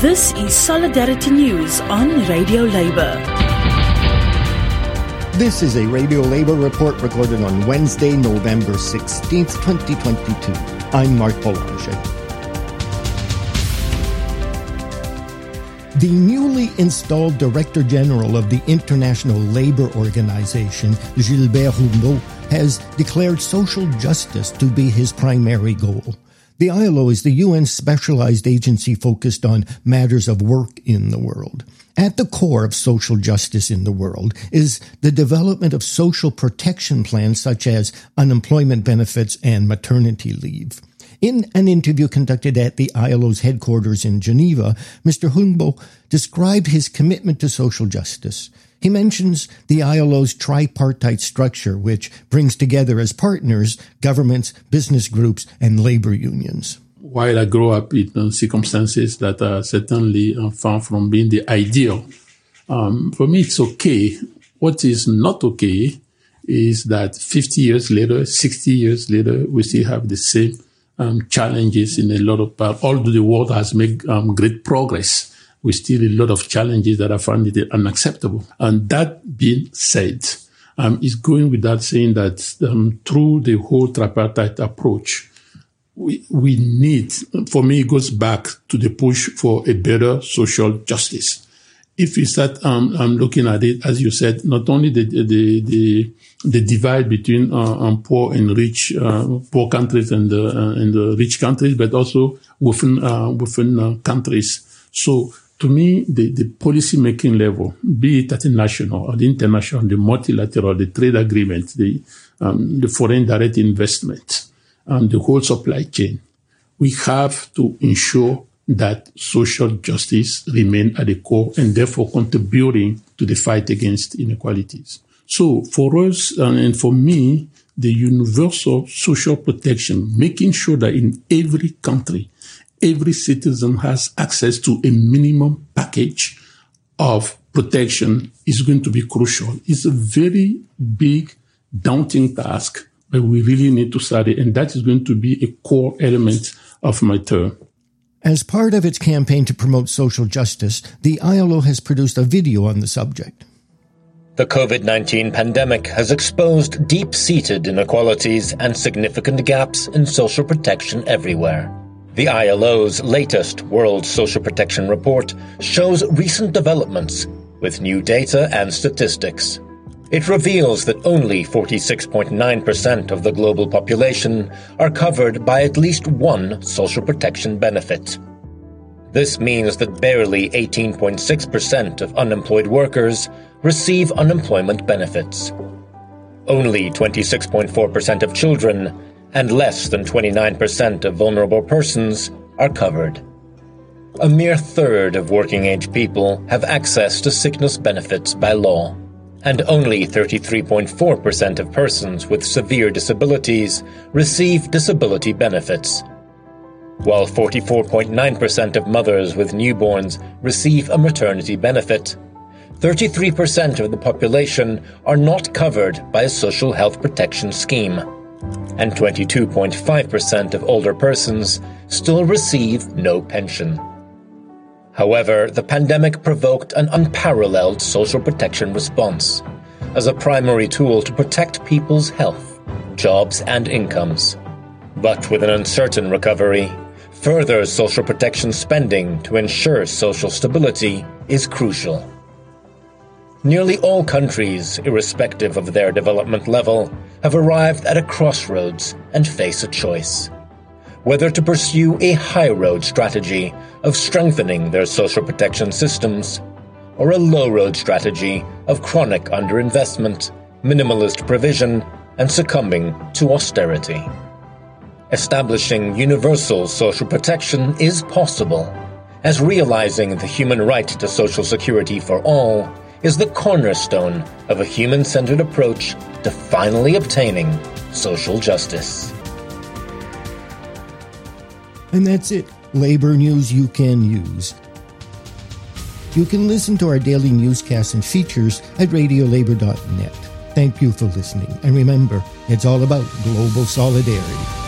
This is Solidarity News on Radio Labour. This is a Radio Labour report recorded on Wednesday, November 16th, 2022. I'm Mark Boulanger. The newly installed Director General of the International Labour Organization, Gilbert Houngbo, has declared social justice to be his primary goal. The ILO is the UN specialized agency focused on matters of work in the world. At the core of social justice in the world is the development of social protection plans such as unemployment benefits and maternity leave. In an interview conducted at the ILO's headquarters in Geneva, Mr. Houngbo described his commitment to social justice. He mentions the ILO's tripartite structure, which brings together as partners governments, business groups, and labor unions. While I grew up in uh, circumstances that are certainly uh, far from being the ideal, um, for me it's okay. What is not okay is that 50 years later, 60 years later, we still have the same um, challenges in a lot of parts. Although the world has made um, great progress, we still a lot of challenges that I find it unacceptable. And that being said, um, it's going without saying that um, through the whole tripartite approach, we, we need, for me, it goes back to the push for a better social justice. If we start um, um, looking at it, as you said, not only the the the, the divide between uh, um, poor and rich, uh, poor countries and uh, and the rich countries, but also within uh, within uh, countries. So to me, the, the policy making level, be it at the national or the international, the multilateral, the trade agreement, the, um, the foreign direct investment, and the whole supply chain, we have to ensure that social justice remain at the core and therefore contributing to the fight against inequalities. So for us uh, and for me, the universal social protection, making sure that in every country, every citizen has access to a minimum package of protection is going to be crucial. It's a very big, daunting task, but we really need to study, and that is going to be a core element of my term. As part of its campaign to promote social justice, the ILO has produced a video on the subject. The COVID 19 pandemic has exposed deep seated inequalities and significant gaps in social protection everywhere. The ILO's latest World Social Protection Report shows recent developments with new data and statistics. It reveals that only 46.9% of the global population are covered by at least one social protection benefit. This means that barely 18.6% of unemployed workers receive unemployment benefits. Only 26.4% of children and less than 29% of vulnerable persons are covered. A mere third of working age people have access to sickness benefits by law, and only 33.4% of persons with severe disabilities receive disability benefits. While 44.9% of mothers with newborns receive a maternity benefit, 33% of the population are not covered by a social health protection scheme and 22.5% of older persons still receive no pension. However, the pandemic provoked an unparalleled social protection response as a primary tool to protect people's health, jobs, and incomes. But with an uncertain recovery, further social protection spending to ensure social stability is crucial. Nearly all countries, irrespective of their development level, have arrived at a crossroads and face a choice. Whether to pursue a high road strategy of strengthening their social protection systems, or a low road strategy of chronic underinvestment, minimalist provision, and succumbing to austerity. Establishing universal social protection is possible, as realizing the human right to social security for all is the cornerstone of a human centered approach to finally obtaining social justice. And that's it. Labor news you can use. You can listen to our daily newscasts and features at radiolabor.net. Thank you for listening. And remember, it's all about global solidarity.